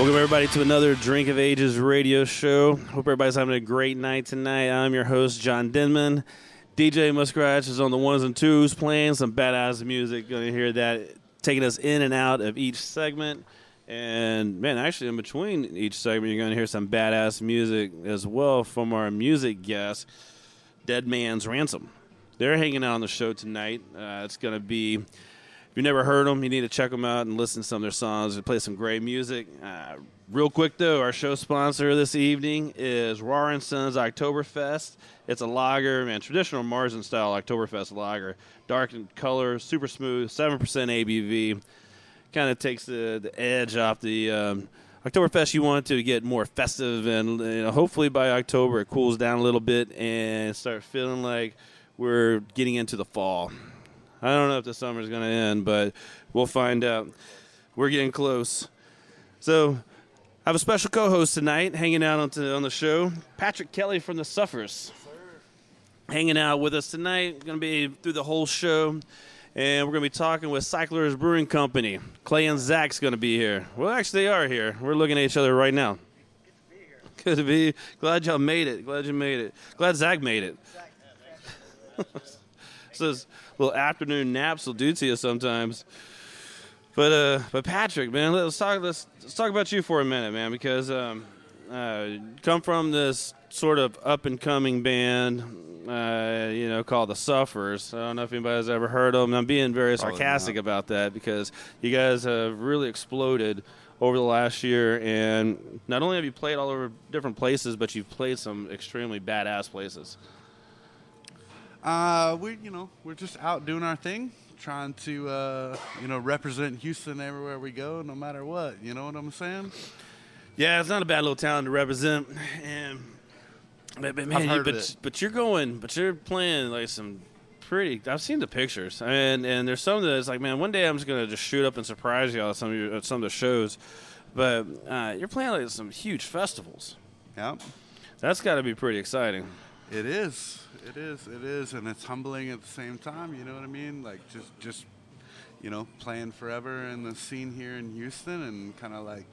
Welcome, everybody, to another Drink of Ages radio show. Hope everybody's having a great night tonight. I'm your host, John Denman. DJ Muskrat is on the ones and twos playing some badass music. Going to hear that taking us in and out of each segment. And, man, actually, in between each segment, you're going to hear some badass music as well from our music guest, Dead Man's Ransom. They're hanging out on the show tonight. Uh, it's going to be if you've never heard them, you need to check them out and listen to some of their songs. They play some great music. Uh, real quick, though, our show sponsor this evening is Rahr and Sons Oktoberfest. It's a lager, man, traditional Marzen style Oktoberfest lager. Dark in color, super smooth, 7% ABV. Kind of takes the, the edge off the um, Oktoberfest. You want to get more festive, and you know, hopefully by October it cools down a little bit and start feeling like we're getting into the fall. I don't know if the summer's going to end, but we'll find out. We're getting close. So, I have a special co-host tonight, hanging out on, to, on the show, Patrick Kelly from the Suffers, hanging out with us tonight. Going to be through the whole show, and we're going to be talking with Cyclers Brewing Company. Clay and Zach's going to be here. Well, actually, they are here. We're looking at each other right now. Good to be. Here. Good to be. Glad y'all made it. Glad you made it. Glad Zach made it. Says little afternoon naps will do to you sometimes. But uh, but Patrick, man, let's talk let's, let's talk about you for a minute, man, because um, uh, come from this sort of up and coming band, uh, you know, called the Suffers. I don't know if anybody's ever heard of them. I'm being very sarcastic about that because you guys have really exploded over the last year, and not only have you played all over different places, but you've played some extremely badass places. Uh, we, you know, we're just out doing our thing, trying to, uh, you know, represent Houston everywhere we go, no matter what. You know what I'm saying? Yeah, it's not a bad little town to represent, and but, but man, you, but, but you're going, but you're playing like some pretty. I've seen the pictures, and and there's some that's like, man, one day I'm just gonna just shoot up and surprise you all at some of your, at some of the shows, but uh, you're playing like some huge festivals. Yep. That's got to be pretty exciting. It is. It is. It is, and it's humbling at the same time. You know what I mean? Like just, just, you know, playing forever in the scene here in Houston, and kind of like,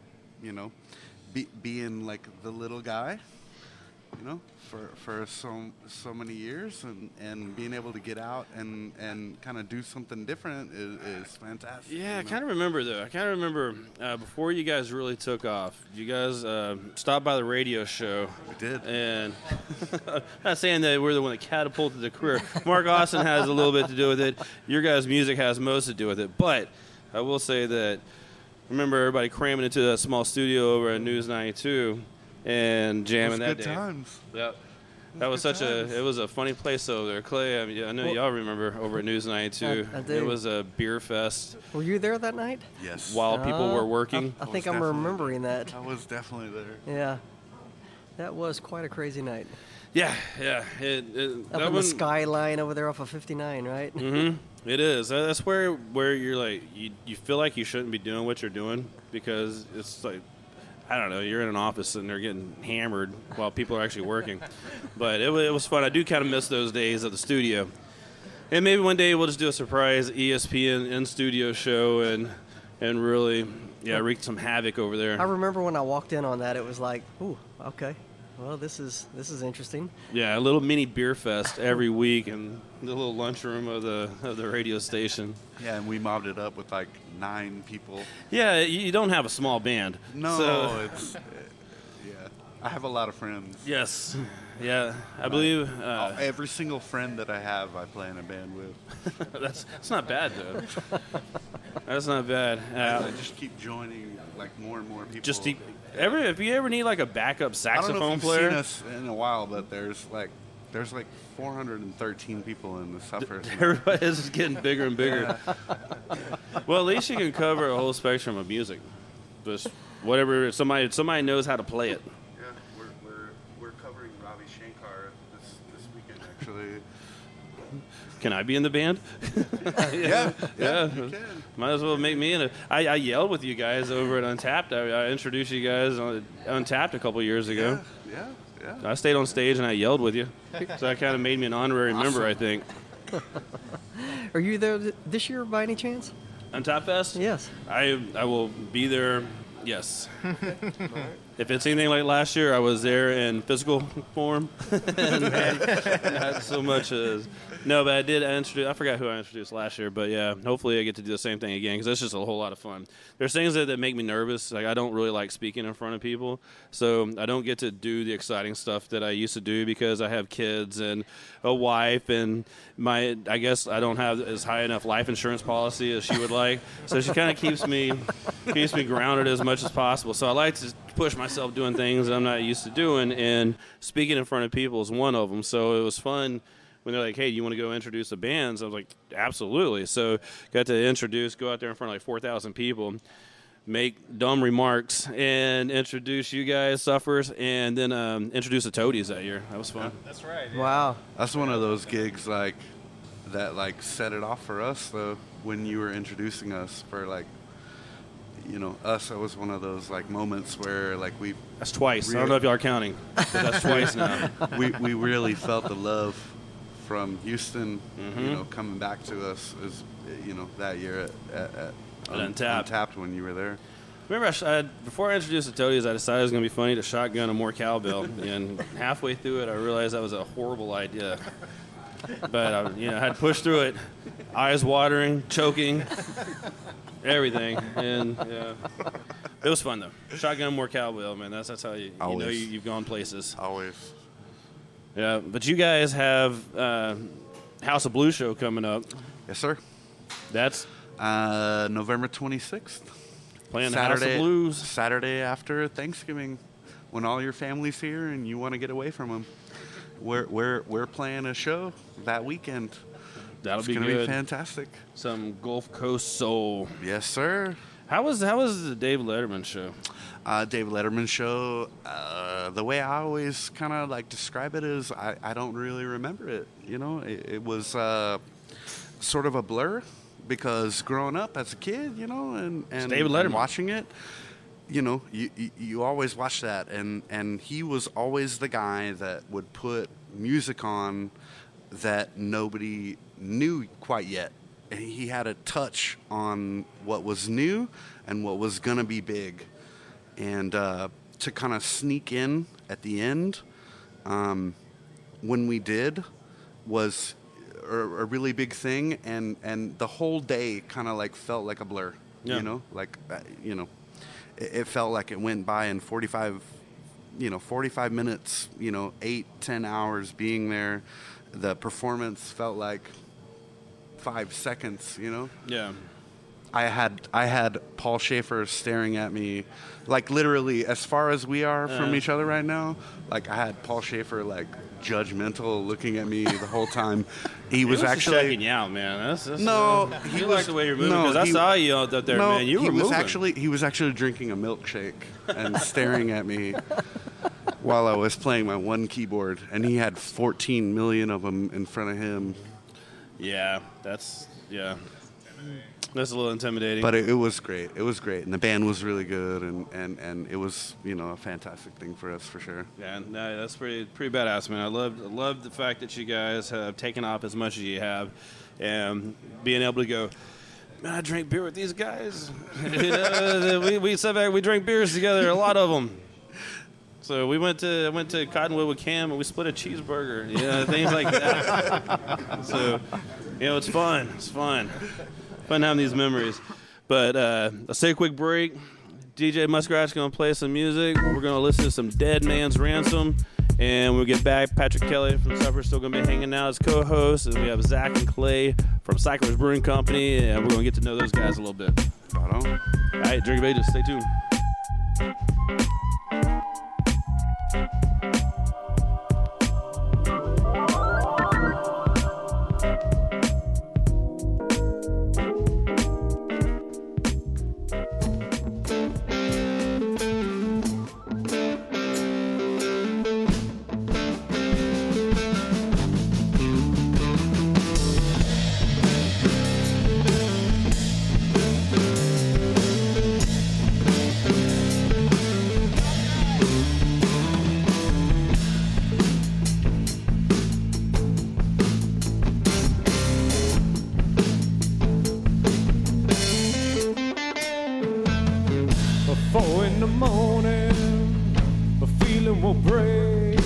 you know, be, being like the little guy. You know, for for so so many years, and and being able to get out and and kind of do something different is, is fantastic. Yeah, I you know? kind of remember though. I kind of remember uh, before you guys really took off. You guys uh, stopped by the radio show. We did. and I'm not saying that we're the one that catapulted the career. Mark Austin has a little bit to do with it. Your guys' music has most to do with it. But I will say that remember everybody cramming into that small studio over at News 92 and jamming that good day. times. Yep. That was such times. a it was a funny place over there, Clay. I, mean, I know Well- y'all remember over at News 92. I- I do. It was a beer fest Were you there that night? Yes. while people Uh, were working. I I think I'm remembering that. I was definitely there. Yeah. That was quite a crazy night. Yeah, yeah. It, it, Up that in the skyline over there off of 59, right? Mm-hmm. It is. That's where where you're like you, you feel like you shouldn't be doing what you're doing because it's like I don't know. You're in an office and they're getting hammered while people are actually working. but it, it was fun. I do kind of miss those days at the studio. And maybe one day we'll just do a surprise ESPN in studio show and and really yeah wreak some havoc over there. I remember when I walked in on that, it was like, ooh, okay. Well, this is this is interesting. Yeah, a little mini beer fest every week in the little lunchroom of the of the radio station. Yeah, and we mobbed it up with like nine people. Yeah, you you don't have a small band. No, So- it's uh, yeah. I have a lot of friends. Yes. Yeah, I believe uh, Every single friend that I have, I play in a band with. that's that's not bad though. that's not bad. I Uh, just keep joining like more and more people. just to, ever if you ever need like a backup saxophone I don't know if you've player. seen us in a while, but there's like there's like 413 people in the suffers. Everybody is just getting bigger and bigger. well, at least you can cover a whole spectrum of music. Just whatever somebody somebody knows how to play it. Yeah, we're, we're, we're covering Ravi Shankar this, this weekend, actually. Can I be in the band? yeah, Yeah. you can. Might as well make me in it. I, I yelled with you guys over at Untapped. I, I introduced you guys on Untapped a couple years ago. Yeah, yeah, yeah. I stayed on stage and I yelled with you. So that kind of made me an honorary member, I think. Are you there this year by any chance? Untapped Fest? Yes. I I will be there. Yes. If it's anything like last year, I was there in physical form, not, so much as no. But I did introduce. I forgot who I introduced last year, but yeah. Hopefully, I get to do the same thing again because it's just a whole lot of fun. There's things that, that make me nervous. Like I don't really like speaking in front of people, so I don't get to do the exciting stuff that I used to do because I have kids and a wife, and my I guess I don't have as high enough life insurance policy as she would like. So she kind of keeps me keeps me grounded as much as possible. So I like to push myself doing things I'm not used to doing, and speaking in front of people is one of them. So it was fun when they're like, "Hey, you want to go introduce the bands?" I was like, "Absolutely!" So got to introduce, go out there in front of like four thousand people, make dumb remarks, and introduce you guys, suffers, and then um, introduce the Toadies that year. That was fun. That's right. Yeah. Wow. That's one of those gigs like that like set it off for us though when you were introducing us for like you know us that was one of those like moments where like we That's twice. I don't know if y'all are counting, but that's twice now. we, we really felt the love from Houston Mm-hmm. you know coming back to us is you know that year at, at, at Un- Untapped. Untapped when you were there Remember, I, sh- I before I introduced the Toadies, I decided it was going to be funny to shotgun a more cowbell, and halfway through it, I realized that was a horrible idea. But I, you know, I had to push through it, eyes watering, choking, everything, and yeah, it was fun though. Shotgun more cowbell, man. That's that's how you, you know you, you've gone places. always Yeah, but you guys have uh, House of Blues show coming up. yes sir That's uh, November 26th playing the House of Saturday Blues. Saturday after Thanksgiving when all your family's here and you want to get away from them we're, we're, we're playing a show that weekend That'll it's be gonna good. be fantastic Some Gulf Coast soul. yes sir How was how was the Dave Letterman show? uh, David Letterman show. Uh, the way I always kind of like describe it is, I, I don't really remember it. You know, it, it was uh, sort of a blur because growing up as a kid, you know, and and, David and Letterman. watching it. You know, you, you, you always watch that, and, and he was always the guy that would put music on that nobody knew quite yet. And he had a touch on what was new and what was going to be big and uh, to kind of sneak in at the end um, when we did was a, a really big thing and and the whole day kind of like felt like a blur Yeah. you know like uh, you know it, it felt like it went by in 45 you know 45 minutes you know 8 10 hours being there the performance felt like 5 seconds you know Yeah. I had I had Paul Shaffer staring at me, like literally as far as we are from Uh. each other right now. Like I had Paul Shaffer like judgmental looking at me the whole time. He was, just actually checking you out, man. That's, that's, No, uh, he was- like the way you're moving no, I saw you out there, no, man. You he were was moving. actually he was actually drinking a milkshake and staring at me while I was playing my one keyboard, and he had 14 million of them in front of him. Yeah, that's yeah. That's a little intimidating. But it, it was great. It was great, and the band was really good, and, and, and it was you know a fantastic thing for us for sure. yeah, no, that's pretty pretty badass, man. I love I love the fact that you guys have taken off as much as you have, and being able to go. Man, I drink beer with these guys. You know, we we sat back, we drank beers together, a lot of them. So we went to I went to Cottonwood with Cam and we split a cheeseburger, you know, things like that. so, you know, it's fun. It's fun. Fun having these memories. But uh, let's take a quick break. DJ Muskrat's gonna play some music. We're gonna listen to some Dead Man's Ransom. And when we get back, Patrick Kelly from Supper still gonna be hanging out as co-host, and we have Zach and Clay from Cyclers Brewing Company, and we're gonna get to know those guys a little bit. Right on. All right, drink of ages. Stay tuned. Four in the morning, a feeling will break.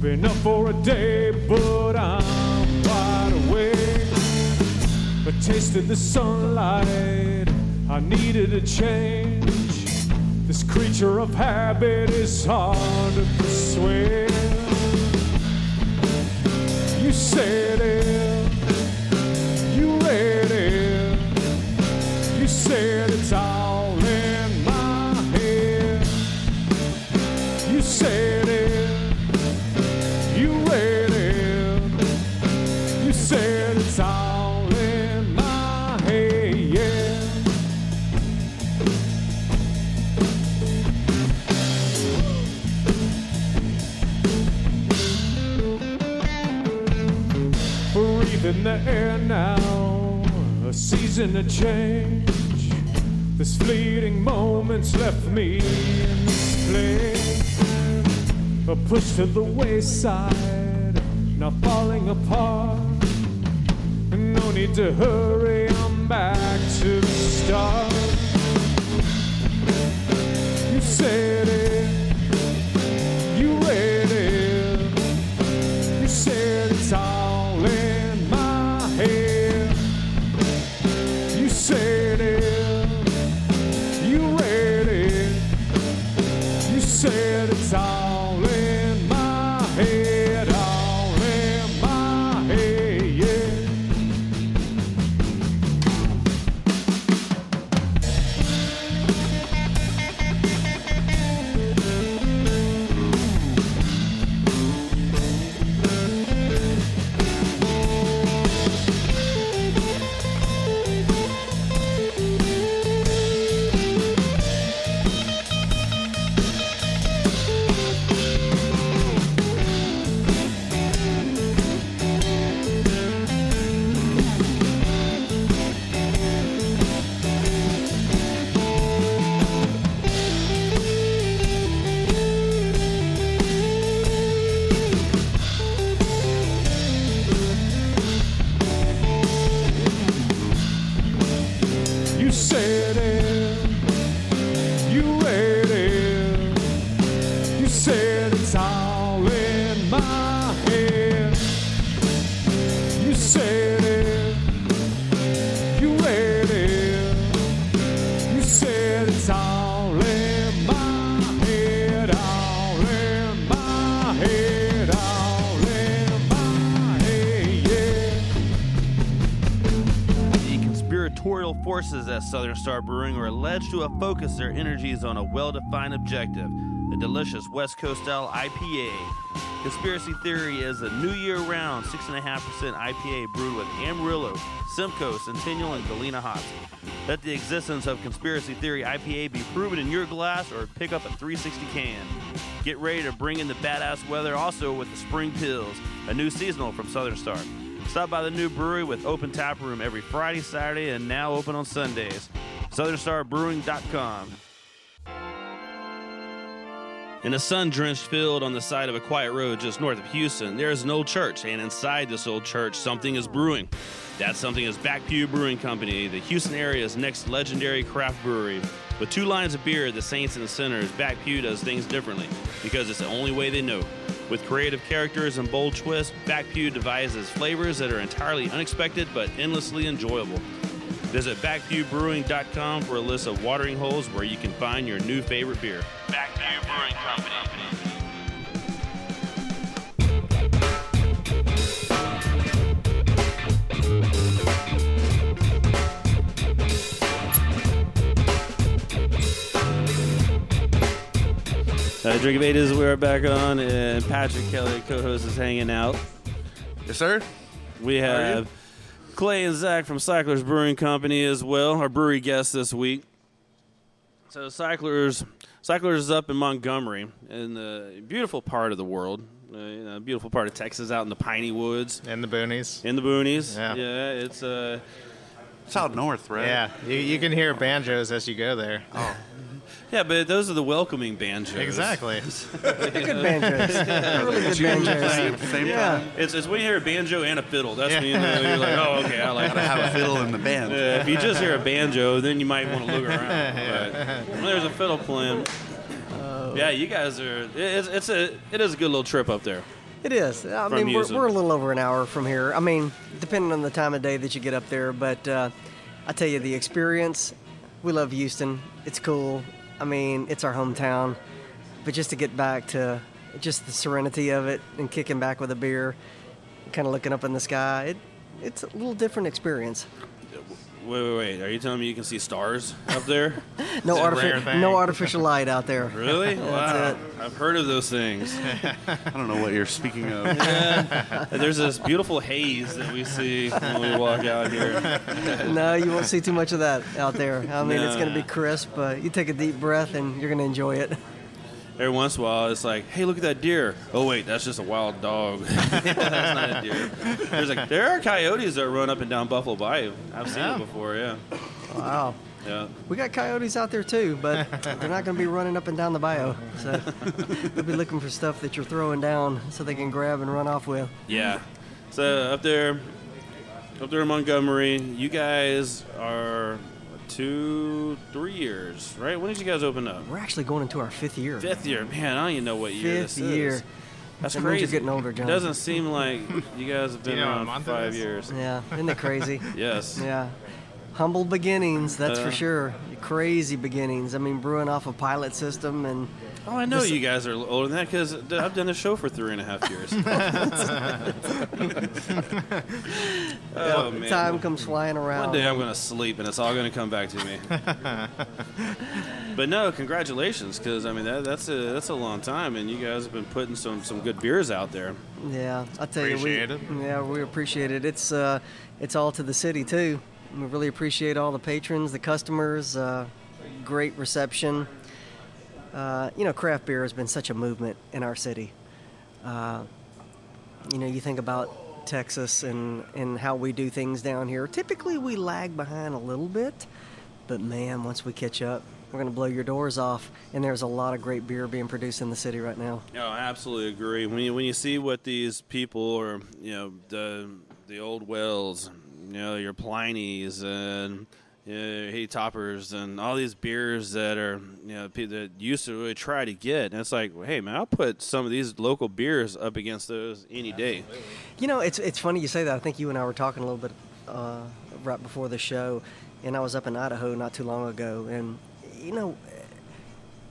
Been up for a day, but I'm wide awake. I tasted the sunlight, I needed a change. This creature of habit is hard to persuade. You said it, you read it, you said it's all breathing the air now, a season of change. This fleeting moments left me in this place. A push to the wayside, not falling apart. No need to hurry, I'm back to the start. You said it, Star Brewing are alleged to have focused their energies on a well defined objective a delicious West Coast style IPA. Conspiracy Theory is a new year round 6.5% IPA brewed with Amarillo, Simcoe, Centennial, and Galena hops. Let the existence of Conspiracy Theory IPA be proven in your glass or pick up a 360 can. Get ready to bring in the badass weather also with the Spring Pills, a new seasonal from Southern Star. Stop by the new brewery with open tap room every Friday, Saturday, and now open on Sundays. SouthernStarBrewing.com. In a sun drenched field on the side of a quiet road just north of Houston, there is an old church, and inside this old church, something is brewing. That something is Back Pew Brewing Company, the Houston area's next legendary craft brewery. With two lines of beer, the Saints and the Sinners, Back Pew does things differently because it's the only way they know. With creative characters and bold twists, Back Pew devises flavors that are entirely unexpected but endlessly enjoyable. Visit backpewbrewing.com for a list of watering holes where you can find your new favorite beer. Back Pew Brewing Company. Uh, Drink of Ages, we're back on, and Patrick Kelly, co-host, is hanging out. Yes, sir. We are you? have Clay and Zach from Cyclers Brewing Company as well, our brewery guests this week. So Cyclers, Cyclers is up in Montgomery, in the beautiful part of the world, uh, you know, beautiful part of Texas, out in the piney woods, In the boonies. in the boonies. Yeah. it's uh, It's out north, right? Yeah, you, you can hear banjos as you go there. Oh, Yeah, but those are the welcoming banjos. Exactly. Good banjos. really good banjos. Same, same Yeah. time. It's, it's when you hear a banjo and a fiddle. That's when you know you're like, oh, okay, I like Gotta have a fiddle in the band. Yeah, if you just hear a banjo, then you might want to look around. But when there's a fiddle playing, yeah, you guys are. It's, it's a it is a good little trip up there. It is. I From mean, we're, we're a little over an hour from here. I mean, depending on the time of day that you get up there. But uh, I tell you, the experience, we love Houston. It's cool. I mean, it's our hometown. But just to get back to just the serenity of it and kicking back with a beer, kind of looking up in the sky, it, it's a little different experience. Wait, wait, wait. Are you telling me you can see stars up there? No, a artifi- no artificial light out there. Really? wow. it. I've heard of those things. I don't know what you're speaking of. And there's this beautiful haze that we see when we walk out here. No, you won't see too much of that out there. I mean, it's going to be crisp, but you take a deep breath and you're going to enjoy it. Every once in a while, it's like, hey, look at that deer. Oh, wait, that's just a wild dog. that's not a deer. There's like, there are coyotes that run up and down Buffalo Bayou. I've seen Yeah. it before, yeah. Wow. Yeah. We got coyotes out there too, but they're not going to be running up and down the bayou. So they'll be looking for stuff that you're throwing down so they can grab and run off with. Yeah. So up there, up there in Montgomery, you guys are two, three years, right? When did you guys open up? We're actually going into our fifth year. Fifth year. Man, I don't even know what year Fifth this is. year. That's That crazy. you're getting older, John. It doesn't seem like you guys have Do you been know around month five years. Yeah, isn't it crazy? Yes. yeah. Humble beginnings, that's Uh. for sure. Crazy beginnings. I mean, brewing off a pilot system and Oh, I know This- you guys are older than that because I've done the show for three and a half years. oh man. time comes flying around. One day I'm gonna sleep and it's all gonna come back to me. but no, congratulations, because I mean that, that's a that's a long time, and you guys have been putting some some good beers out there. Yeah, I tell Appreciate you, it. we, yeah, we appreciate it. It's uh, it's all to the city too. We really appreciate all the patrons, the customers. Uh, great reception. Uh, you know, craft beer has been such a movement in our city. Uh, you know, you think about Texas and and how we do things down here. Typically, we lag behind a little bit, but man, once we catch up, we're gonna blow your doors off. And there's a lot of great beer being produced in the city right now. No, I absolutely agree. When you when you see what these people or you know the the old wells, you know your Pliny's and you know, Toppers and all these beers that are you know people that used to really try to get, and it's like, hey man, I'll put some of these local beers up against those any day. You know, it's it's funny you say that. I think you and I were talking a little bit uh, right before the show, and I was up in Idaho not too long ago, and you know,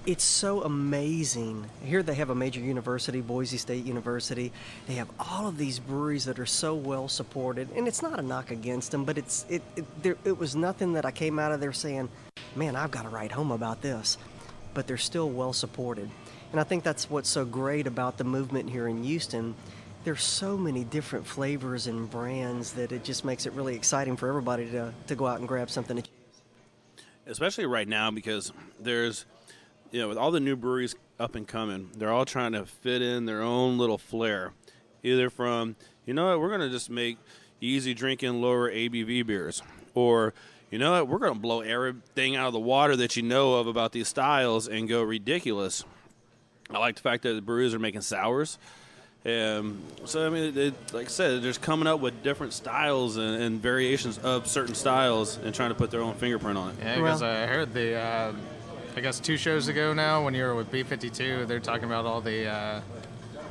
it's so amazing. Here they have a major university, Boise State University. They have all of these breweries that are so well supported, and it's not a knock against them, but it's it it, there, it was nothing that I came out of there saying, "Man, I've got to write home about this." But they're still well supported, and I think that's what's so great about the movement here in Houston. There's so many different flavors and brands that it just makes it really exciting for everybody to, to go out and grab something to especially right now because there's you know with all the new breweries up and coming they're all trying to fit in their own little flair. Either from you know what we're going to just make easy drinking lower abv beers. Or you know what we're going to blow everything out of the water that you know of about these styles and go ridiculous. I like the fact that the breweries are making sours. Um, so I mean, it, like I said, they're just coming up with different styles and, and variations of certain styles and trying to put their own fingerprint on it. Yeah, because Well- I heard the, uh, I guess two shows ago now when you were with B52, they're talking about all the uh,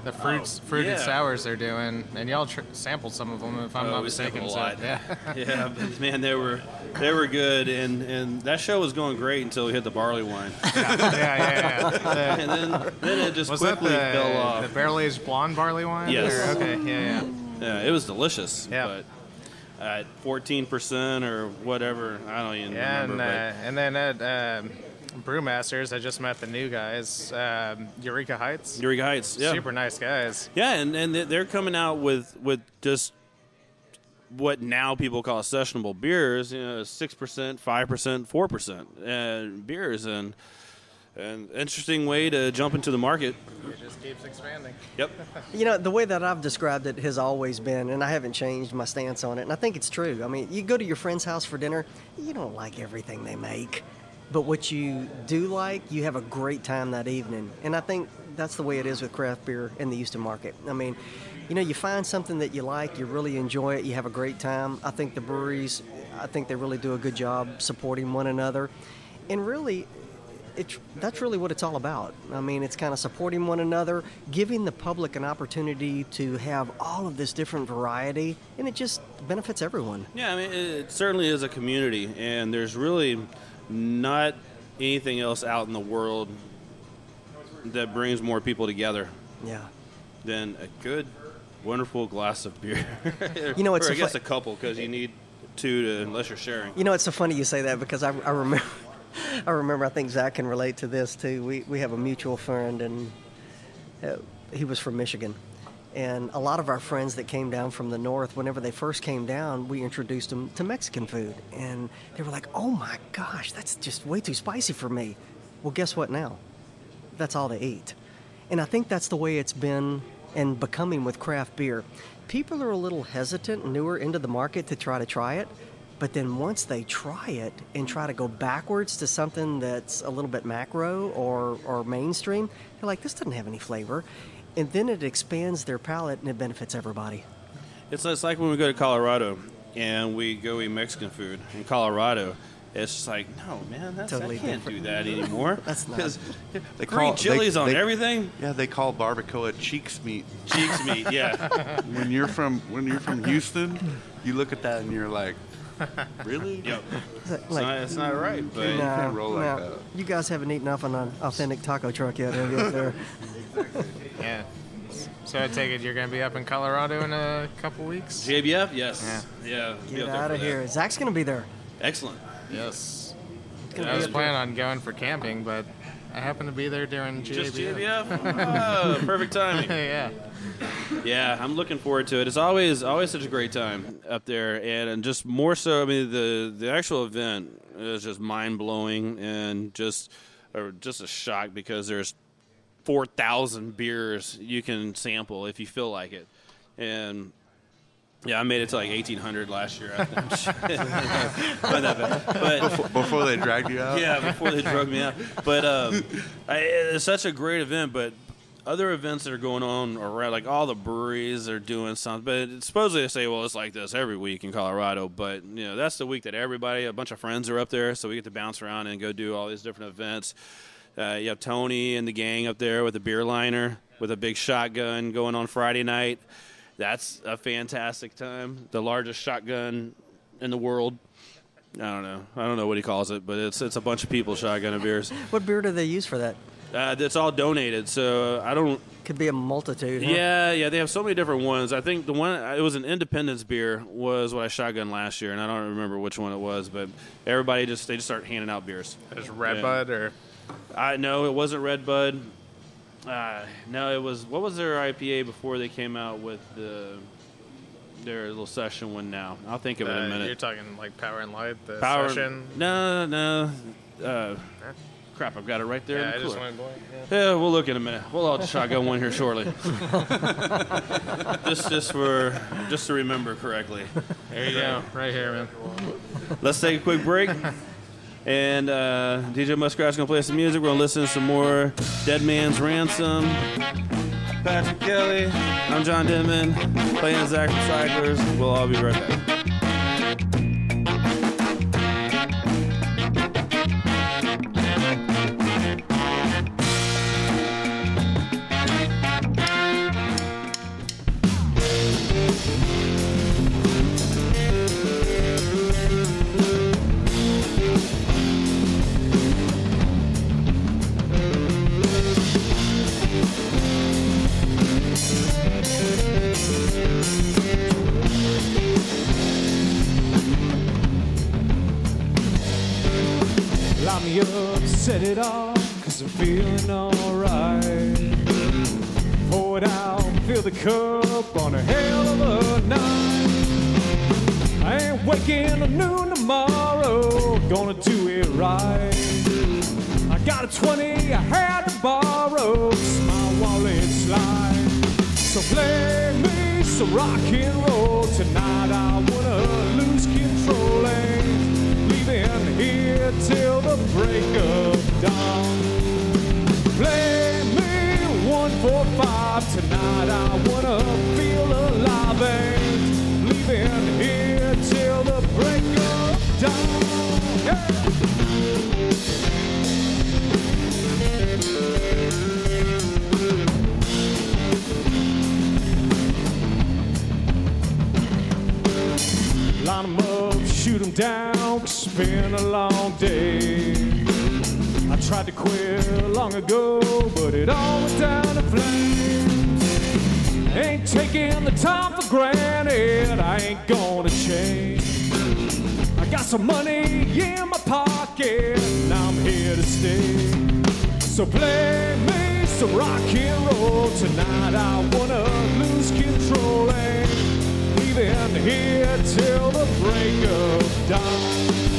the fruits, fruited yeah. sours they're doing, and y'all tr- sampled some of them if I'm Oh, not mistaken. so, lot. yeah, yeah, but man, they were they were good, and and that show was going great until we hit the barley wine, yeah, yeah, yeah. The- and then then it just was quickly the, fell the off. barrel aged blonde barley wine? Yes. Or- okay. Yeah, yeah. Yeah, it was delicious, Yeah. but at fourteen percent or whatever, I don't even Yeah, and, uh, and then at um, Brewmasters, I just met the new guys, um, Eureka Heights. Eureka Heights, yeah, Super nice guys. yeah, and and they- they're coming out with with just what now people call sessionable beers, you know, six percent, five percent, four percent, and beers, and an interesting way to jump into the market. It just keeps expanding. Yep. You know, the way that I've described it has always been, and I haven't changed my stance on it, and I think it's true. I mean, you go to your friend's house for dinner, you don't like everything they make. But what you do like, you have a great time that evening. And I think that's the way it is with craft beer in the Houston market. I mean, you know, you find something that you like, you really enjoy it, you have a great time. I think the breweries, I think they really do a good job supporting one another. And really, it, that's really what it's all about. I mean, it's kind of supporting one another, giving the public an opportunity to have all of this different variety, and it just benefits everyone. Yeah, I mean, it certainly is a community, and there's really not anything else out in the world that brings more people together Yeah. than a good, wonderful glass of beer. You know, it's or I a fu- guess a couple because you need two to unless you're sharing. You know, it's so funny you say that because I, I remember, I remember. I think Zach can relate to this too. We we have a mutual friend, and uh, he was from Michigan, and a lot of our friends that came down from the north, whenever they first came down, we introduced them to Mexican food, and they were like, "Oh my gosh, that's just way too spicy for me." Well, guess what? Now, that's all they eat, and I think that's the way it's been and becoming with craft beer. People are a little hesitant, newer into the market to try to try it. But then once they try it and try to go backwards to something that's a little bit macro or, or mainstream, they're like, this doesn't have any flavor. And then it expands their palate and it benefits everybody. It's, it's like when we go to Colorado and we go eat Mexican food in Colorado. It's just like, no, man, that's, Totally I can't different. do that anymore. That's not- because They green call- chilies they- on they- everything. Yeah, they call barbacoa cheeks meat. Cheeks meat, yeah. when you're from when you're from Houston, you look at that and you're like, really? Yep. It's It's, not, it's not right, but you can't roll like that. You guys haven't eaten off on an authentic taco truck yet, have you? Up there? Yeah. So I take it you're going to be up in Colorado in a couple weeks? JBF, yes, yeah. be Get out for of that. here. Zach's going to be there. Excellent. Yes. gonna I was planning on going for camping, but I happened to be there during GABF. Just JBF. Oh, perfect timing. yeah. Yeah, I'm looking forward to it. It's always always such a great time up there, and, and just more so. I mean, the the actual event is just mind blowing and just or just a shock because there's four thousand beers you can sample if you feel like it, and. Yeah, I made it to like 1800 last year. I think. Not but Before they dragged you out. yeah, before they drug me out. But um, I, it's such a great event. But other events that are going on around, like all the breweries are doing something. But it's supposedly they say, well, it's like this every week in Colorado. But you know, that's the week that everybody, a bunch of friends are up there, so we get to bounce around and go do all these different events. Uh, you have Tony and the gang up there with a beer liner with a big shotgun going on Friday night. That's a fantastic time. The largest shotgun in the world. I don't know. I don't know what he calls it, but it's it's a bunch of people shotgunning beers. What beer do they use for that? Uh, it's all donated, so I don't. Could be a multitude. huh? Yeah, yeah, they have so many different ones. I think the one it was an Independence beer was what I shotgun last year, and I don't remember which one it was, but everybody just they just start handing out beers. There's Red Yeah. Bud or I no, it wasn't Redbud. Uh, no, it was what was their IPA before they came out with the their little session one. Now I'll think of it in a uh, minute. you're talking like Power and Light, the Power. session. No, no. Uh, crap, I've got it right there. Yeah, in I the just went blank. Yeah. Yeah, we'll look in a minute. We'll all just shotgun one here shortly. just, just for, just to remember correctly. There you go, right here, man. Let's take a quick break. And uh, DJ Muskrat's gonna play some music. We're gonna listen to some more Dead Man's Ransom. Patrick Kelly. I'm John Denman. Playing Zach Recyclers. We'll all be right back. Feeling alright. Pour it out, fill the cup on a hell of a night. I ain't waking at noon tomorrow, gonna do it right. I got a 20 I had to borrow, my wallet's light. So play me some rock and roll tonight. I wanna lose control. Ain't leaving here here till the break of me five tonight. I wanna feel alive and leaving here till the break of dawn. Line 'em up, shoot 'em down, it's been a long day. Tried to quit long ago, but it all went down in flames. Ain't taking the time for granted, I ain't gonna change. I got some money in my pocket, and I'm here to stay. So play me some rock and roll tonight. I wanna lose control and leave leaving here till the break of dawn.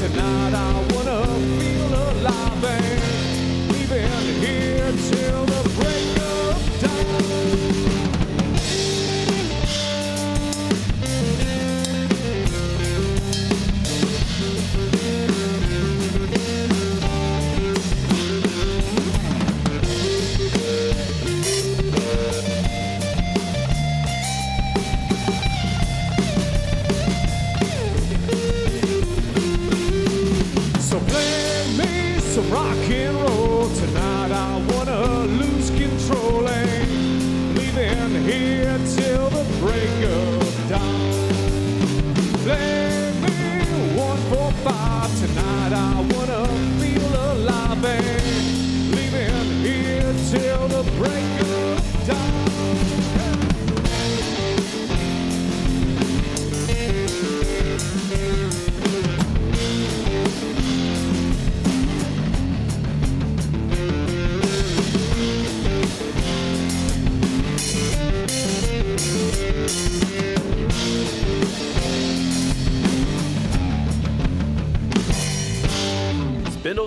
Tonight. I wanna feel alive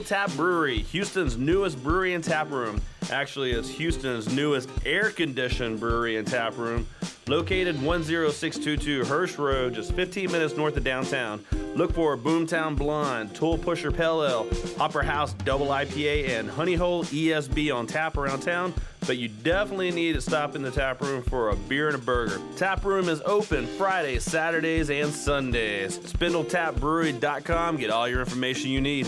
Tap Brewery, Houston's newest brewery and tap room. Actually, it's Houston's newest air conditioned brewery and tap room. Located 10622 Hirsch Road, just 15 minutes north of downtown. Look for Boomtown Blonde, Tool Pusher Pale Ale, Opera House Double IPA, and Honey Hole ESB on tap around town. But you definitely need to stop in the tap room for a beer and a burger. Tap room is open Fridays, Saturdays, and Sundays. SpindleTapBrewery.com. Get all your information you need.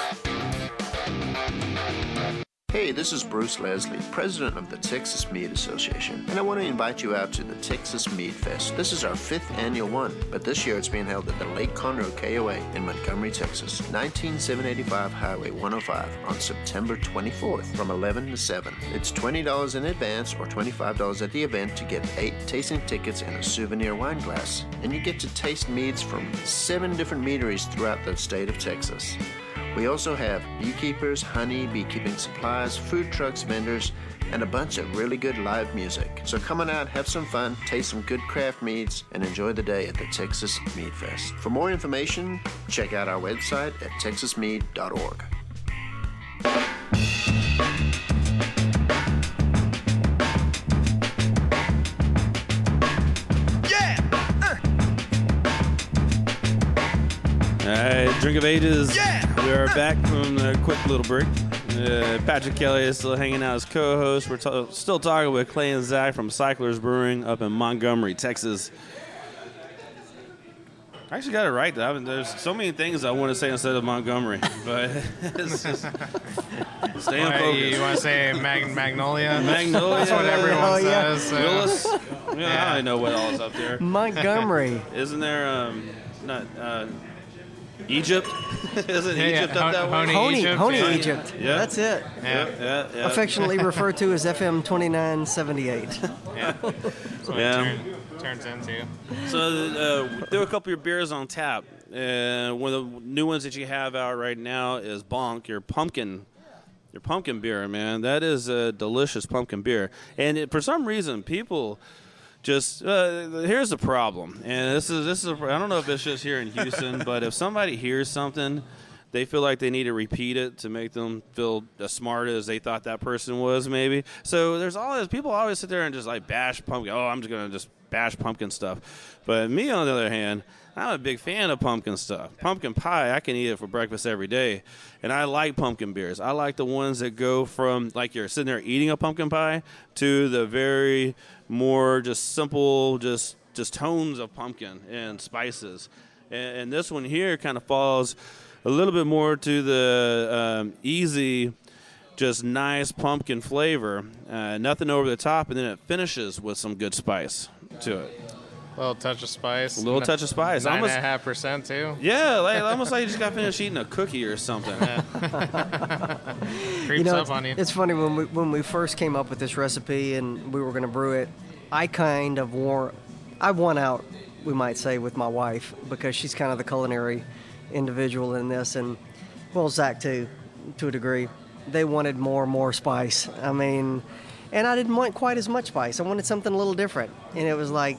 Hey, this is Bruce Leslie, president of the Texas Mead Association, and I want to invite you out to the Texas Mead Fest. This is our fifth annual one, but this year it's being held at the Lake Conroe KOA in Montgomery, Texas, 19785 Highway 105 on September 24th from 11 to 7. It's $20 in advance or $25 at the event to get eight tasting tickets and a souvenir wine glass, and you get to taste meads from seven different meaderies throughout the state of Texas. We also have beekeepers, honey, beekeeping supplies, food trucks, vendors, and a bunch of really good live music. So come on out, have some fun, taste some good craft meads, and enjoy the day at the Texas Mead Fest. For more information, check out our website at texasmead.org. Yeah! Uh. right, Drink of Ages. Yeah! We are back from a quick little break. Uh, Patrick Kelly is still hanging out as co host. We're t- still talking with Clay and Zach from Cyclers Brewing up in Montgomery, Texas. I actually got it right. Though. I mean, there's so many things I want to say instead of Montgomery, but it's just staying Why, focused. You want to say Mag- Magnolia? Magnolia. That's what everyone Oh, yeah. says. so- Willis. Yeah, Yeah. I don't know what all is up there. Montgomery. Isn't there um not uh, Egypt? Isn't Yeah, yeah, Egypt up that Hon- way? Honey Honey, Egypt, Honey yeah. Egypt. Yeah. That's it. Yeah. Yeah, yeah. Affectionately referred to as FM 2978. Yeah. That's what Yeah. it turn, turns into. So uh, there are a couple of your beers on tap. Uh, one of the new ones that you have out right now is Bonk, your pumpkin, your pumpkin beer, man. That is a delicious pumpkin beer. And it, for some reason, people just uh, here's the problem. And this is this is a, I don't know if it's just here in Houston, but if somebody hears something. They feel like they need to repeat it to make them feel as smart as they thought that person was, maybe. So there's all this. People always sit there and just like bash pumpkin. Oh, I'm just gonna just bash pumpkin stuff. But me, on the other hand, I'm a big fan of pumpkin stuff. Pumpkin pie, I can eat it for breakfast every day. And I like pumpkin beers. I like the ones that go from like you're sitting there eating a pumpkin pie to the very more just simple, just just tones of pumpkin and spices. And, and this one here kind of falls a little bit more to the um, easy just nice pumpkin flavor, uh, nothing over the top, and then it finishes with some good spice to it. A little touch of spice. A little touch of spice. Nine Almost- and a half percent too. Yeah, like, almost like you just got finished eating a cookie or something. Creeps you know, up it's, on you. it's funny when we when we first came up with this recipe and we were going to brew it. I kind of wore, I won out, we might say, with my wife because she's kind of the culinary individual in this, and well, Zach too, to a degree. They wanted more more spice. I mean, and I didn't want quite as much spice. I wanted something a little different, and it was like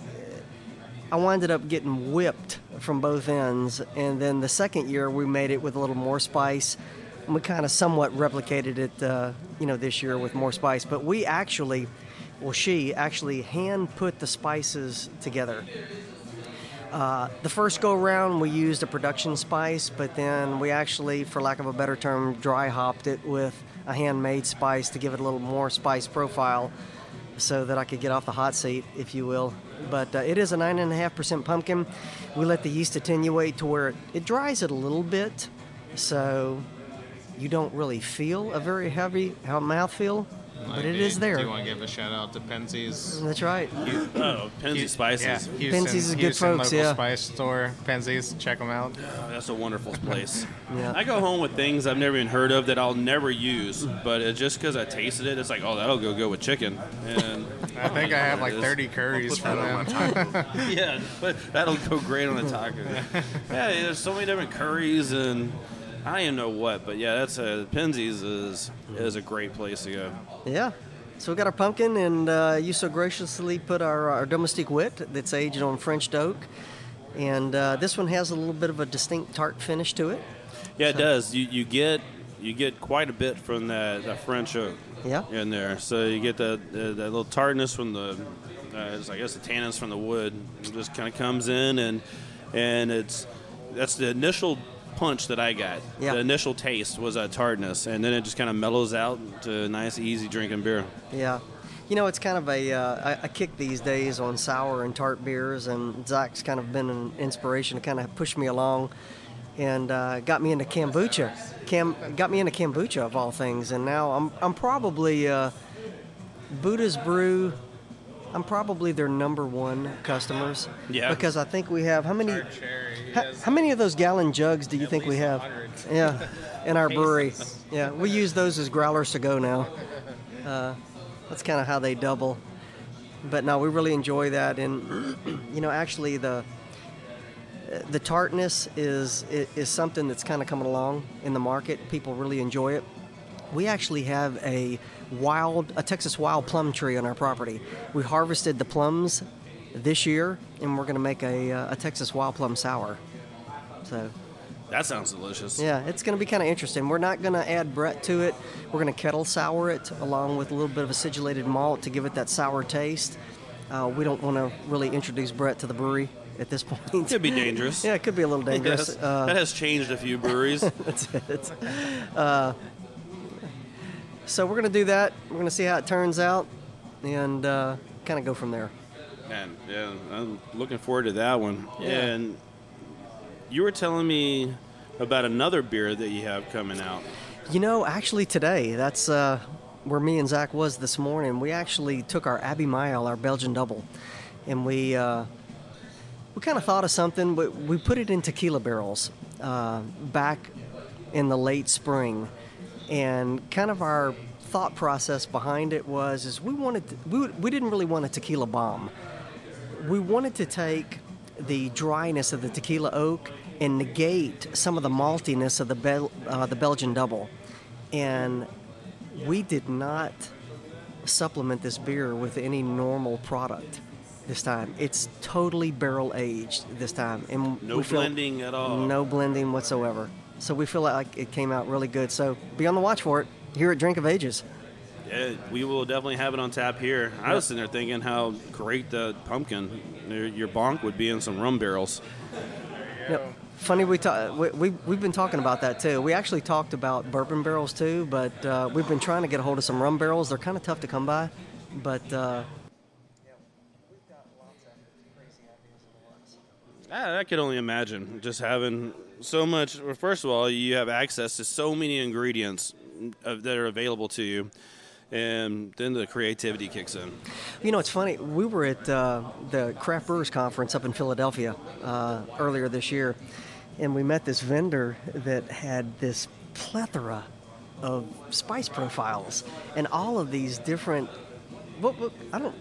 I wound up getting whipped from both ends, and then the second year we made it with a little more spice. And we kind of somewhat replicated it, uh, you know, this year with more spice. But we actually, well, she actually hand put the spices together. Uh, the first go round we used a production spice, but then we actually, for lack of a better term, dry hopped it with a handmade spice to give it a little more spice profile so that I could get off the hot seat, if you will. But uh, it is a 9.5% pumpkin. We let the yeast attenuate to where it, it dries it a little bit, so you don't really feel a very heavy mouthfeel, but it is there. Do you want to give a shout out to Penzeys? That's right. Oh, Penzeys Spices. Yeah, Houston, Penzeys is good Houston folks, local yeah. spice store. Penzeys, check them out. Oh, that's a wonderful place. Yeah. I go home with things I've never even heard of that I'll never use, but it, just because I tasted it, it's like, oh, that'll go good with chicken. And I think I have like 30 curries Put that from them. my taco. yeah, but that'll go great on a taco. yeah, there's so many different curries and I don't know what, but yeah, that's a Penzeys is is a great place to go. Yeah. So we got our pumpkin, and uh, you so graciously put our, our domestique wit that's aged on French oak. And uh, this one has a little bit of a distinct tart finish to it. Yeah, it does. You you get you get quite a bit from that, that French oak. Yeah. In there, so you get that that little tartness from the, uh, I guess the tannins from the wood. It just kind of comes in and and it's that's the initial punch that I got. Yeah. The initial taste was that tartness, and then it just kind of mellows out to a nice, easy drinking beer. Yeah. You know, it's kind of a, uh, a- a kick these days on sour and tart beers, and Zach's kind of been an inspiration to kind of push me along and uh, got me into kombucha. Cam, got me into kombucha of all things, and now I'm, I'm probably uh, Buddha's Brew. I'm probably their number one customers. Yeah. Because I think we have how many? Tart cherry. He How, how many of those gallon jugs do you think we have? 100. Yeah, in our brewery. Yeah, we use those as growlers to go now. Uh, that's kind of how they double. But no, we really enjoy that, and you know, actually the the tartness is is something that's kind of coming along in the market. People really enjoy it. We actually have a wild, a Texas wild plum tree on our property. We harvested the plums this year, and we're going to make a, uh, a Texas wild plum sour. So That sounds delicious. yeah, it's going to be kind of interesting. We're not going to add Brett to it. We're going to kettle sour it along with a little bit of acidulated malt to give it that sour taste. Uh, we don't want to really introduce Brett to the brewery at this point. It could be dangerous. yeah, it could be a little dangerous. Yes. Uh, that has changed a few breweries. That's it. Uh, so we're going to do that. We're going to see how it turns out and uh, kind of go from there. Man, yeah, I'm looking forward to that one. Yeah. And you were telling me about another beer that you have coming out. You know, actually today, that's uh, where me and Zach was this morning. We actually took our Abbey Mile, our Belgian double, and we uh, we kind of thought of something, but we put it in tequila barrels uh, back in the late spring, and kind of our thought process behind it was is we wanted to, we, we didn't really want a tequila bomb. We wanted to take the dryness of the tequila oak and negate some of the maltiness of the Bel, uh, the Belgian double, and we did not supplement this beer with any normal product this time. It's totally barrel aged this time, and No blending at all. No blending whatsoever. So we feel like it came out really good. So be on the watch for it here at Drink of Ages. Yeah, we will definitely have it on tap here. I was sitting there thinking how great the pumpkin, your your bonk would be in some rum barrels. Know, funny we, ta- we, we we've been talking about that too. We actually talked about bourbon barrels too, but uh, we've been trying to get a hold of some rum barrels. They're kind of tough to come by, but uh, I, I could only imagine just having so much. Well, first of all, you have access to so many ingredients that are available to you, and then the creativity kicks in. You know, it's funny. We were at uh, the Craft Brewers Conference up in Philadelphia uh, earlier this year, and we met this vendor that had this plethora of spice profiles and all of these different. What, what I don't.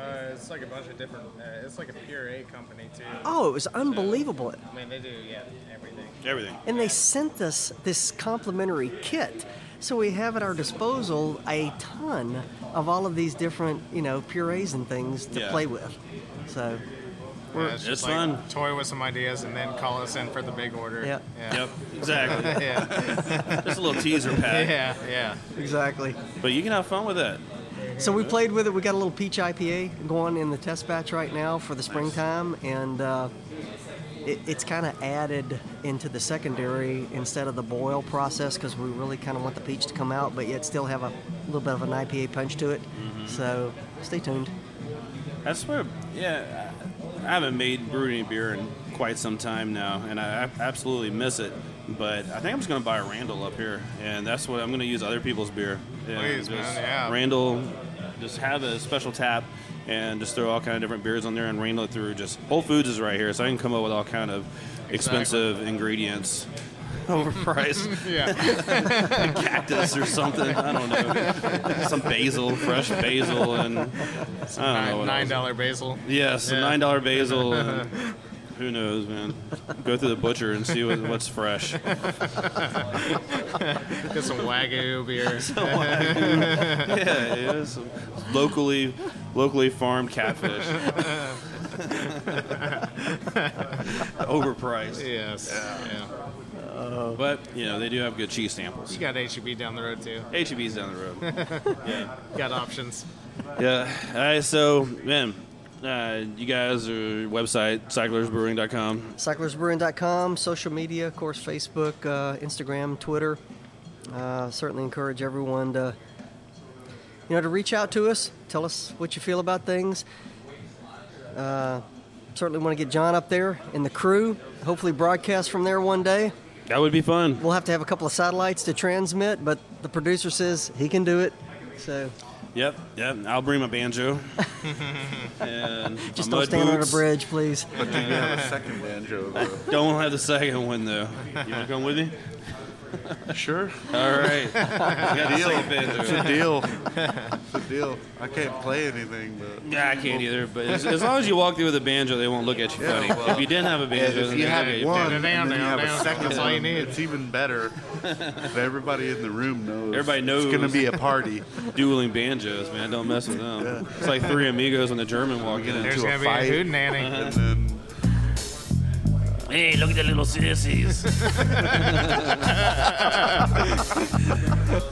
Uh, it's like a bunch of different. Uh, it's like a puree company too. Oh, it was unbelievable. I mean, they do yeah everything. Everything. And they sent us this complimentary kit. So we have at our disposal a ton of all of these different, you know, purees and things to Yeah. play with. So Yeah, it's just like Toy with some ideas and then call us in for the big order. Yeah. Yeah. Yep, exactly. yeah. Just a little teaser pack. Yeah, yeah. Exactly. But you can have fun with that. So we played with it. We got a little peach IPA going in the test batch right now for the springtime, and uh, it, it's kind of added into the secondary instead of the boil process because we really kind of want the peach to come out, but yet still have a little bit of an IPA punch to it. So stay tuned. That's where, yeah, I haven't made brewed any beer in quite some time now, and I ab- absolutely miss it. But I think I'm just going to buy a Randall up here, and that's what I'm going to use other people's beer. And Please, man, yeah. Randall, just have a special tap, and just throw all kind of different beers on there and Randall it through. Just Whole Foods is right here, so I can come up with all kind of expensive ingredients. Overpriced. Yeah. cactus or something. I don't know. Some basil, fresh basil, and I don't know. Nine, what nine else. dollar basil. Yes, some Yeah. nine dollar basil. And who knows, man? Go through the butcher and see what, what's fresh. Get some wagyu beer. Some wagyu. yeah, yeah, some locally locally farmed catfish. Overpriced. Yes. Yeah. But you know they do have good cheese samples. You got HEB down the road too. HEB's down the road. Yeah. Got options. Yeah. All right. So, man, uh, you guys are website cyclersbrewing.com. Cyclersbrewing.com, social media, of course, Facebook, uh, Instagram, Twitter. Uh, certainly encourage everyone to, you know, to reach out to us, tell us what you feel about things. Uh, certainly want to get John up there and the crew. Hopefully, broadcast from there one day. That would be fun. We'll have to have a couple of satellites to transmit, but the producer says he can do it. So Yep. Yep. I'll bring my banjo. and just my don't mud stand on a boots. bridge, please. But do you have a second banjo? Though? Don't have the second one though. You want to come with me? Sure. All right. We got deal. It's a deal. It's a deal. I can't play anything, but Yeah, I can't either. But as, as long as you walk through with a banjo, they won't look at you Yeah, funny. well, if you didn't have a banjo, if then you they have look at you one, and then you have a second That's all you need. it's even better. if everybody in the room knows. Everybody knows it's going to be a party. Dueling banjos, man. Don't mess with them. It's like three amigos when the German walked in. There's gonna be a hootenanny. and then Hey, look at the little sissies.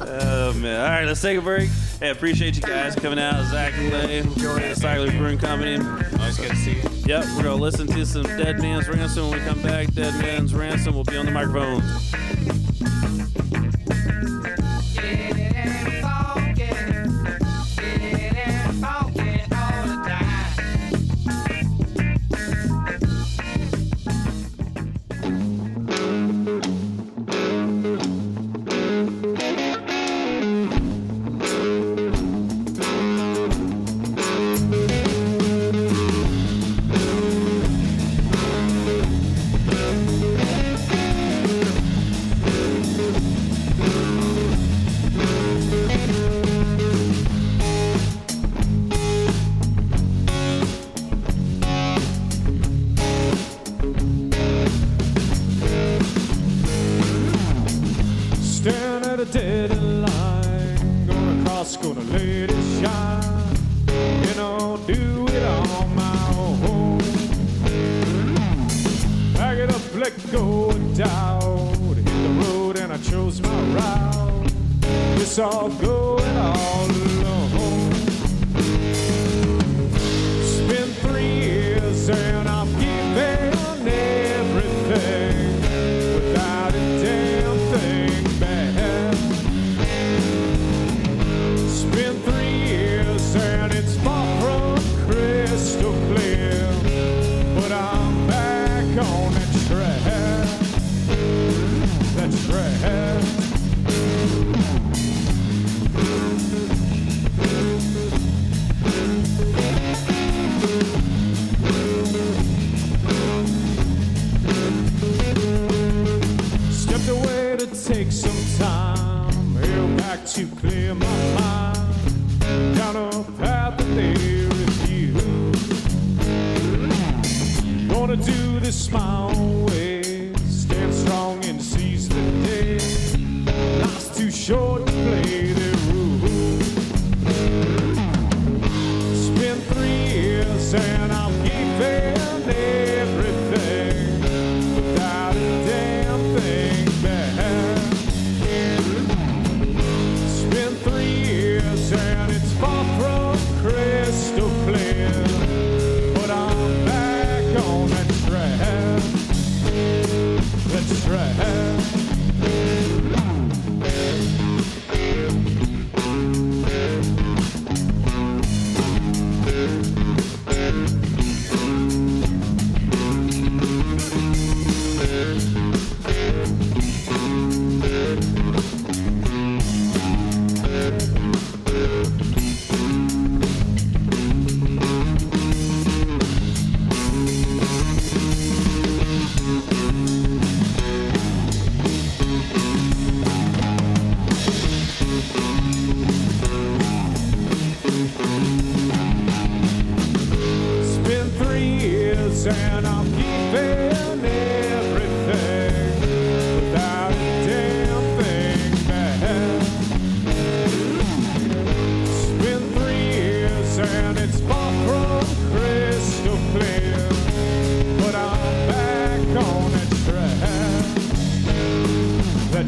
oh man! All right, let's take a break. Hey, appreciate you guys coming out. Zach and Lay, Cycler Brewing Company. Always good to see you. Yep, we're gonna listen to some Dead Man's Ransom when we come back. Dead Man's Ransom will be on the microphone. Take some time, held back to clear my mind. Down a path that there is you. Gonna do this my own way, stand strong and seize the day. Life's too short to play the rules. Spent three years and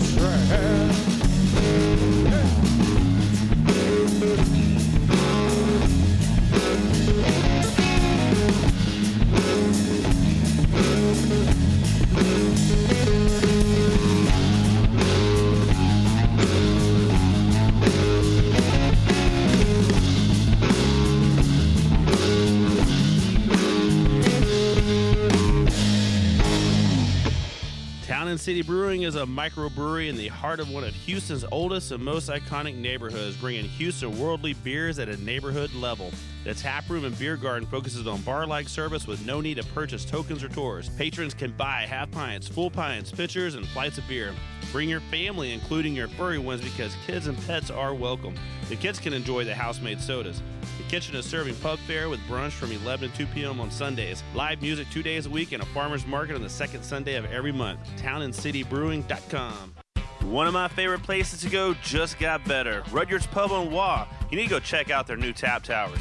track. Brewing is a microbrewery in the heart of one of Houston's oldest and most iconic neighborhoods, bringing Houston worldly beers at a neighborhood level. The tap room and beer garden focuses on bar-like service with no need to purchase tokens or tours. Patrons can buy half pints, full pints, pitchers, and flights of beer. Bring your family, including your furry ones, because kids and pets are welcome. The kids can enjoy the house-made sodas. The kitchen is serving pub fare with brunch from 11 to 2 p.m. on Sundays. Live music two days a week and a farmer's market on the second Sunday of every month. TownInCityBrewing.com. One of my favorite places to go just got better. Rudyard's Pub on Waugh. You need to go check out their new tap towers.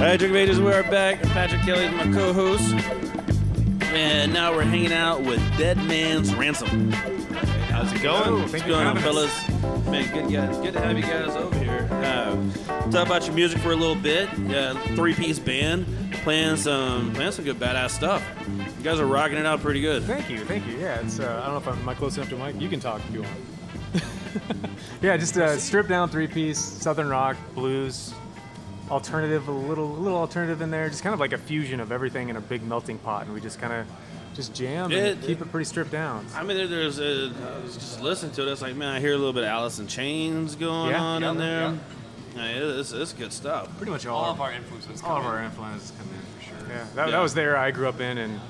All right, Drink of Ages, we are back. Patrick Kelly is my co-host, and now we're hanging out with Dead Man's Ransom. How's it going? What's going on, for having us. fellas? Man, good guys. Good to have you guys over here. Uh, talk about your music for a little bit. Uh, three-piece band playing some playing some good badass stuff. You guys are rocking it out pretty good. Thank you, thank you. Yeah, it's. Uh, I don't know if I'm am I close enough to Mike. You can talk if you want. yeah, just uh, stripped down three piece, southern rock, blues, alternative, a little, a little alternative in there. Just kind of like a fusion of everything in a big melting pot, and we just kind of just jam and It- keep it pretty stripped down. I mean, there- there's a, I was just listening to it. It's like, man, I hear a little bit of Alice in Chains going Yeah, on yeah, in there. yeah. Yeah, it's, it's good stuff. Pretty much all, All of our influences all of come our influences come in for sure. Yeah, that, Yeah. that was there. I grew up in, and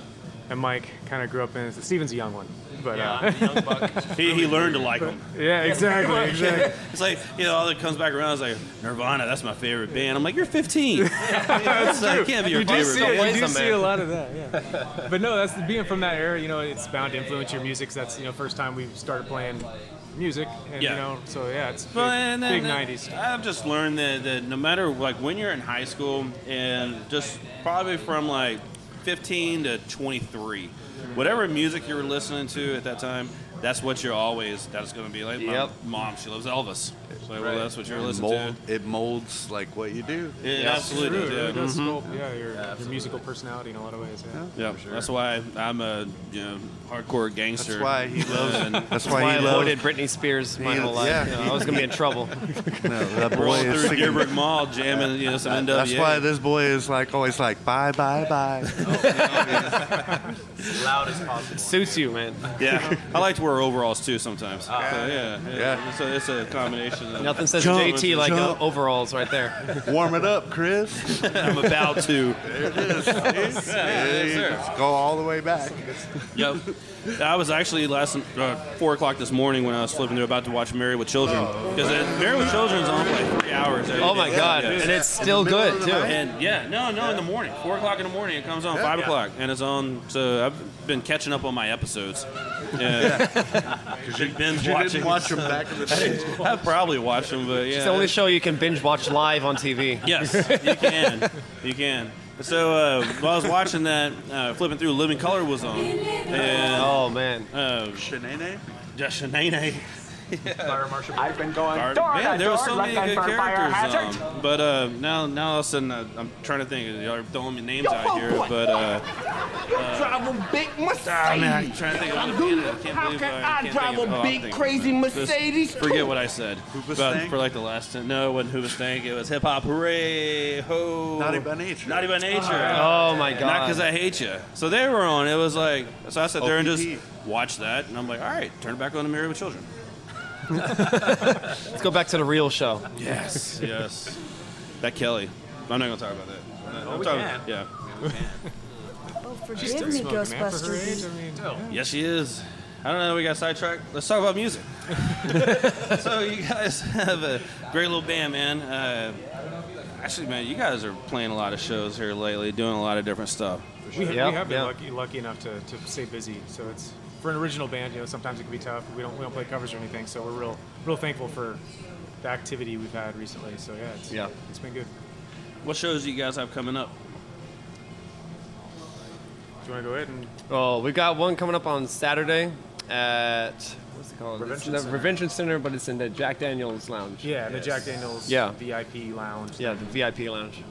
and Mike kind of grew up in. Steven's a young one, but Yeah, uh, I'm a young buck. He, he learned to like them. yeah, exactly, exactly. It's like, you know, all that comes back around. It's like, Nirvana, that's my favorite band. I'm like, you're 15. It's like, can't be your you do favorite see, band. it, you do see man. a lot of that, yeah. but no, that's being from that era. You know, it's bound to influence your music. that's you know first time we started playing music, and Yeah. you know, so yeah, it's big, Well, and then, big then '90s. I've just learned that, that no matter like when you're in high school and just probably from like 15 to 23, whatever music you were listening to at that time, that's what you're always. That's going to be like Yep. my mom. She loves Elvis. So well, that's what you're It, listening mold, it molds like what you do. It Yeah, absolutely True, does. it Yeah. really does Mhm. sculpt, yeah, your, your musical personality in a lot of ways. Yeah. Yeah, that's why I'm a you know hardcore gangster. That's why he loves. And That's Why why I he loves. avoided Britney Spears my whole life. yeah. You know, I was gonna be in trouble. No, that boy all is through singing. Mall jamming, you know, some NWA. That's why this boy is like always like bye bye bye. as loud as possible. Suits you, man. Yeah, I like to wear overalls too sometimes. Yeah, yeah, Yeah. It's a, it's a combination. Nothing says Jump, JT like uh, jump. overalls right there. Warm it up, Chris. I'm about to. There it is. Yeah, yes, sir. Let's go all the way back. Yep. I was actually last uh, four o'clock this morning when I was flipping through about to watch Married with Children because Married with Children's on for like three hours. every Oh my day. God, Yeah. and it's still good too. night? And yeah, no, no, in the morning, four o'clock in the morning, it comes on five o'clock, and it's on. So I've been catching up on my episodes. Yeah, been binge You watching. didn't watch him back in the day. I've probably watched them, but yeah, It's the only show you can binge watch live on TV. Yes, you can. You can. So uh, while I was watching that, uh, flipping through, Living Color was on, and Oh man. uh, Shanae? just Shanae. I've been going Car- door Man, to there were so many good characters. Um, but uh, now, now all of a sudden, uh, I'm trying to think. Y'all are throwing me names Yo, out here, boy. but uh, drive a big Mercedes. ah, man, I'm trying to think of the candidate. I can't How believe can I, I can't drive think of, a oh, big think crazy it. Just Mercedes? Forget what I said. Hoobastank? But for like the last ten, no, it wasn't Hoobastank. It was Hip Hop Hooray Ho. Naughty by Nature. Naughty by Nature. Oh my god. Not because I hate you. So they were on. It was like, so I sat there and just watched that, and I'm like, all right, turn it back on to Married with Children. Let's go back to the real show. Yes, yes. That Kelly. I'm not gonna talk about that. I'm we talking- can. Yeah. Oh, She's forgive still me, smoking, man, for her age. Ghostbusters. I mean, yeah. Yes, she is. I don't know. We got sidetracked. Let's talk about music. so you guys have a great little band, man. Uh, actually, man, you guys are playing a lot of shows here lately, doing a lot of different stuff. We, Yeah, we have been yeah. lucky, lucky enough to, to stay busy. So it's for an original band. You know, sometimes it can be tough. We don't we don't play covers or anything. So we're real real thankful for the activity we've had recently. So yeah, it's, Yeah. it's been good. What shows do you guys have coming up? Do you want to go ahead and Oh, we got one coming up on Saturday at what's it called? Revention it's the Center. Revention Center, but it's in the Jack Daniels Lounge. yeah, the Jack Daniels Yeah. VIP lounge. Yeah, the VIP lounge.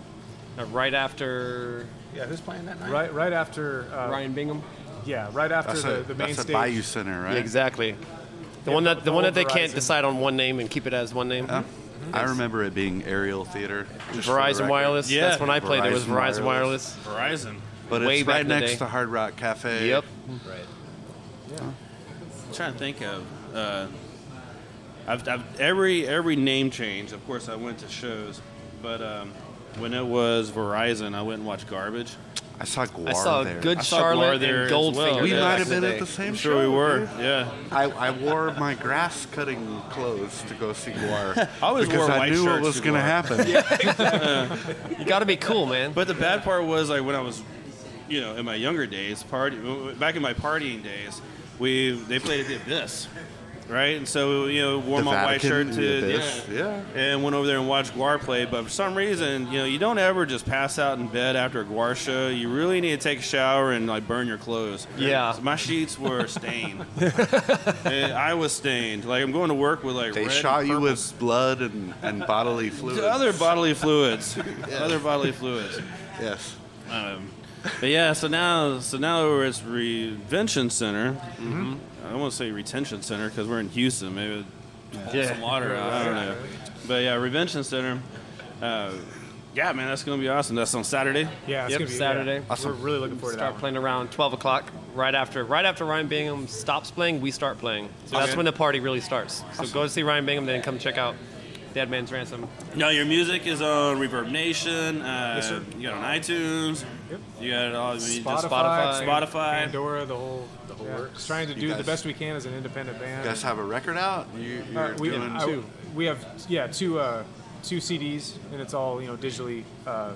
Uh, right after Yeah, who's playing that night? Right right after uh, Ryan Bingham. Yeah, right after That's the, a, the main that's a stage. Bayou Center, right? Yeah, exactly. The Yeah, one that the the one that they old can't decide on one name and keep it as one name. Yeah. I remember it being aerial theater. just for the Verizon. Wireless. Yeah. That's when I played. It was Verizon Verizon Wireless. Verizon. But way it's back right in the next day. to Hard Rock Cafe. Yep. Right. Yeah. I'm trying to think of. Uh, I've, I've every every name change. Of course, I went to shows, but um, when it was Verizon, I went and watched Garbage. I saw Gwar I saw there. Good I saw Charlotte Gwar there and Goldfinger. well. We there might have been at the same I'm show. sure we were. dude. Yeah. I, I wore my grass cutting clothes to go see Gwar. I always because wore I knew what was going to Gwar. happen. You got to be cool, man. But the bad part was like when I was, you know, in my younger days, party back in my partying days, we they played at the Abyss, right? And so you know, wore The my white shirt to Abyss, yeah. and went over there and watched Gwar play. But for some reason, you know, you don't ever just pass out in bed after a Gwar show. You really need to take a shower and like burn your clothes. Yeah. So my sheets were stained. And I was stained. Like I'm going to work with like They red shot you with blood and, and bodily fluids. other bodily fluids. Other bodily fluids. Yes. Um, but yeah, so now, so now we're at Revention Center. Mm-hmm. I don't want to say retention center because we're in Houston. Maybe pull Yeah. some water out. I don't know. But yeah, Revention Center. Uh, yeah, man, that's gonna be awesome. That's on Saturday. Yeah, it's Yep, gonna be Saturday. Yeah. We're really looking forward to that. Start playing around 12 o'clock. Right after, right after Ryan Bingham stops playing, we start playing. So that's when the party really starts. So go see Ryan Bingham, then come check out Dead Man's Ransom. No, your music is on Reverb Nation. Uh, Yes, sir. You got it on iTunes. Yep. You got it all. I mean, Spotify, Spotify. Pandora, the whole, the whole works. Trying to You do the best we can as an independent band. You guys have a record out? You, you're Uh, we, doing uh, we have yeah two uh, two CDs and it's all you know digitally uh,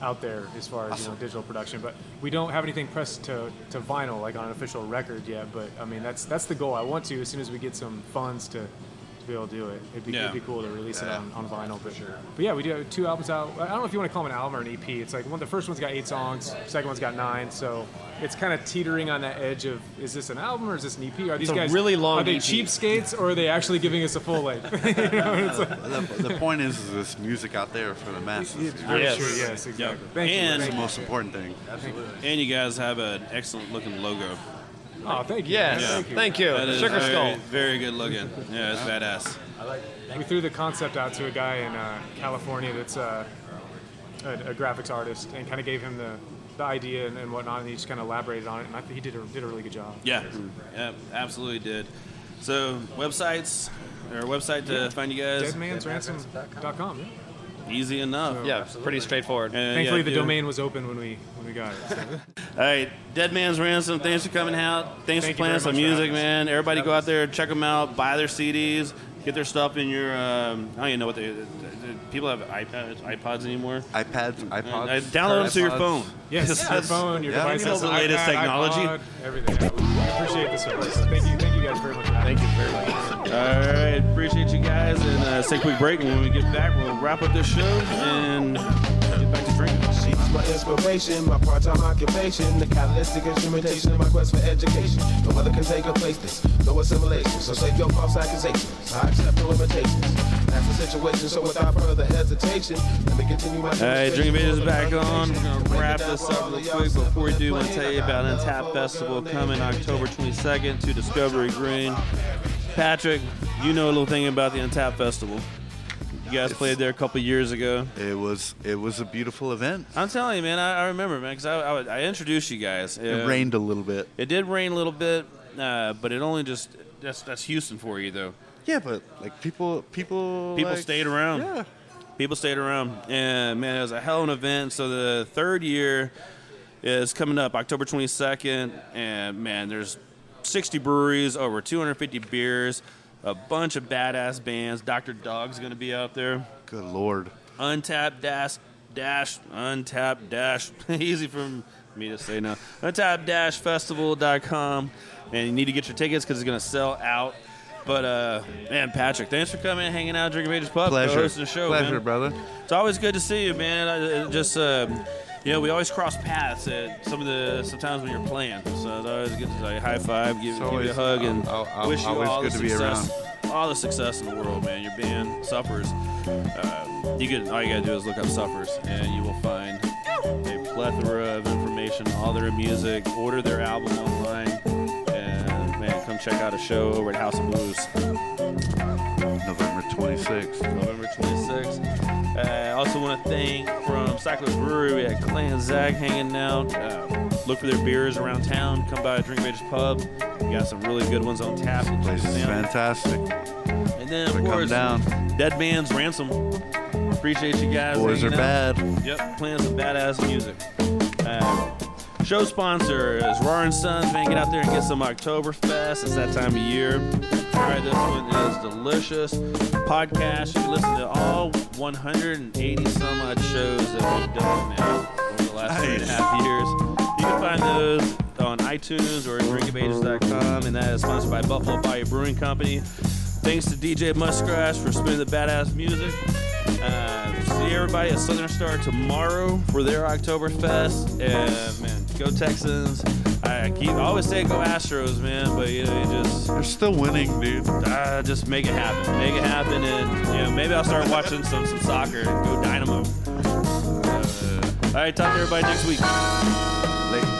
out there as far as you know digital production. But we don't have anything pressed to, to vinyl like on an official record yet. But I mean that's that's the goal. I want to as soon as we get some funds to. To be able to do it, it'd be, Yeah. it'd be cool to release it on, on vinyl. But, but yeah, we do have two albums out. I don't know if you want to call them an album or an EP. It's like one. The first one's got eight songs. Second one's got nine. So it's kind of teetering on that edge of is this an album or is this an EP? Are these a guys really long Are they EP. cheapskates or are they actually giving us a full length? You know, like- the, the point is, is this music out there for the masses. It's Yes. Yes, exactly. Yep. Thank. And- That's Thank the you. most important thing. Absolutely. And you guys have an excellent looking logo. Oh, thank you. Yes, man. Thank you. thank you. Sugar very, Skull. Very good looking. Yeah, it's badass. We threw the concept out to a guy in uh, California that's uh, a, a graphics artist and kind of gave him the, the idea and, and whatnot, and he just kind of elaborated on it, and I think he did a, did a really good job. Yeah, yeah, absolutely did. So websites or website to find you guys. Deadmansransom.com. Yeah. Easy enough. Yeah, pretty straightforward. And, Thankfully, yeah, the dude. domain was open when we when we got it. so. All right, Dead Man's Ransom. Thanks for coming out. Thanks Thank for playing some music, man. Everybody go out there, check them out, buy their CDs, get their stuff in your. Um, I don't even know what they. they- People have iPads, iPods anymore. iPads, iPods. Uh, download them to your iPods. phone. Yes, Because your phone, your yeah. device You know has the latest iPad, technology. iPod, everything. Yeah, we we appreciate the service. Thank you, thank you guys very much. Thank you very much. All right, appreciate you guys, and uh, let's take a quick break. And when we get back, we'll wrap up this show and my inspiration, my part-time occupation, the catalytic instrumentation of my quest for education. No other can take her place this, no assimilation. So save your false accusations. I accept no limitations. That's the situation. So without further hesitation, let me continue my. All right, Drink of Ages is back on. We're to wrap this up real quick. Before we do, I want to tell you about Untapped Festival coming October 22nd to Discovery Green. Patrick, you know a little thing about the Untapped Festival. You guys played there a couple years ago. It was it was a beautiful event. I'm telling you, man, I, I remember, man, because I, I, I introduced you guys. It Uh, rained a little bit. It did rain a little bit, uh, but it only just that's that's Houston for you though. Yeah, but like people people People like- stayed around. Yeah. People stayed around, and man, it was a hell of an event. So the third year is coming up, October 22nd, and man, there's 60 breweries, over 250 beers, a bunch of badass bands. Dr. Dog's going to be out there. Good lord. Untapped dash dash untapped dash easy for me to say now. Untapped dash festival.com, and you need to get your tickets because it's going to sell out. But uh, man, Patrick, thanks for coming and hanging out, Drink of Ages Pub, Pleasure. hosting the show. Pleasure, man. brother. It's always good to see you, man. I, it just uh, know, we always cross paths at some of the sometimes when you're playing. So it's always good to like high five, give, give you a hug, and I'll- I'll- wish you all good the to be success, all the success in the world, man. Your band suffers. Uh, you can all you gotta do is look up suffers, and you will find a plethora of information, all their music. Order their album online, and man, come check out a show over at House of Blues. November 26th. November 26th. Uh, I also want to thank from Cyclist Brewery. We had Clay and Zach hanging out. Uh, look for their beers around town. Come by Drink of Ages Pub. We got some really good ones on tap. Place is fantastic. And then, of course, down. Dead Man's Ransom. Appreciate you guys. Boys are out. bad. Yep, playing some badass music. Uh, Uh, show sponsor is Rahr and Sons. Man, get out there and get some Oktoberfest. It's that time of year. Right, this one is delicious. Podcast. You can listen to all 180 some odd shows that we've done now over the last three and a half years. You can find those on iTunes or at drinkofages.com, and that is sponsored by Buffalo Bayou Brewing Company. Thanks to DJ Muskrat for spinning the badass music. Uh, see everybody at Southern Star tomorrow for their Oktoberfest. And man, go Texans! I keep I always say go Astros, man, but you know you just they're still winning, dude. Uh, just make it happen, make it happen, and you know maybe I'll start watching some some soccer and go Dynamo. Uh, all right, talk to everybody next week.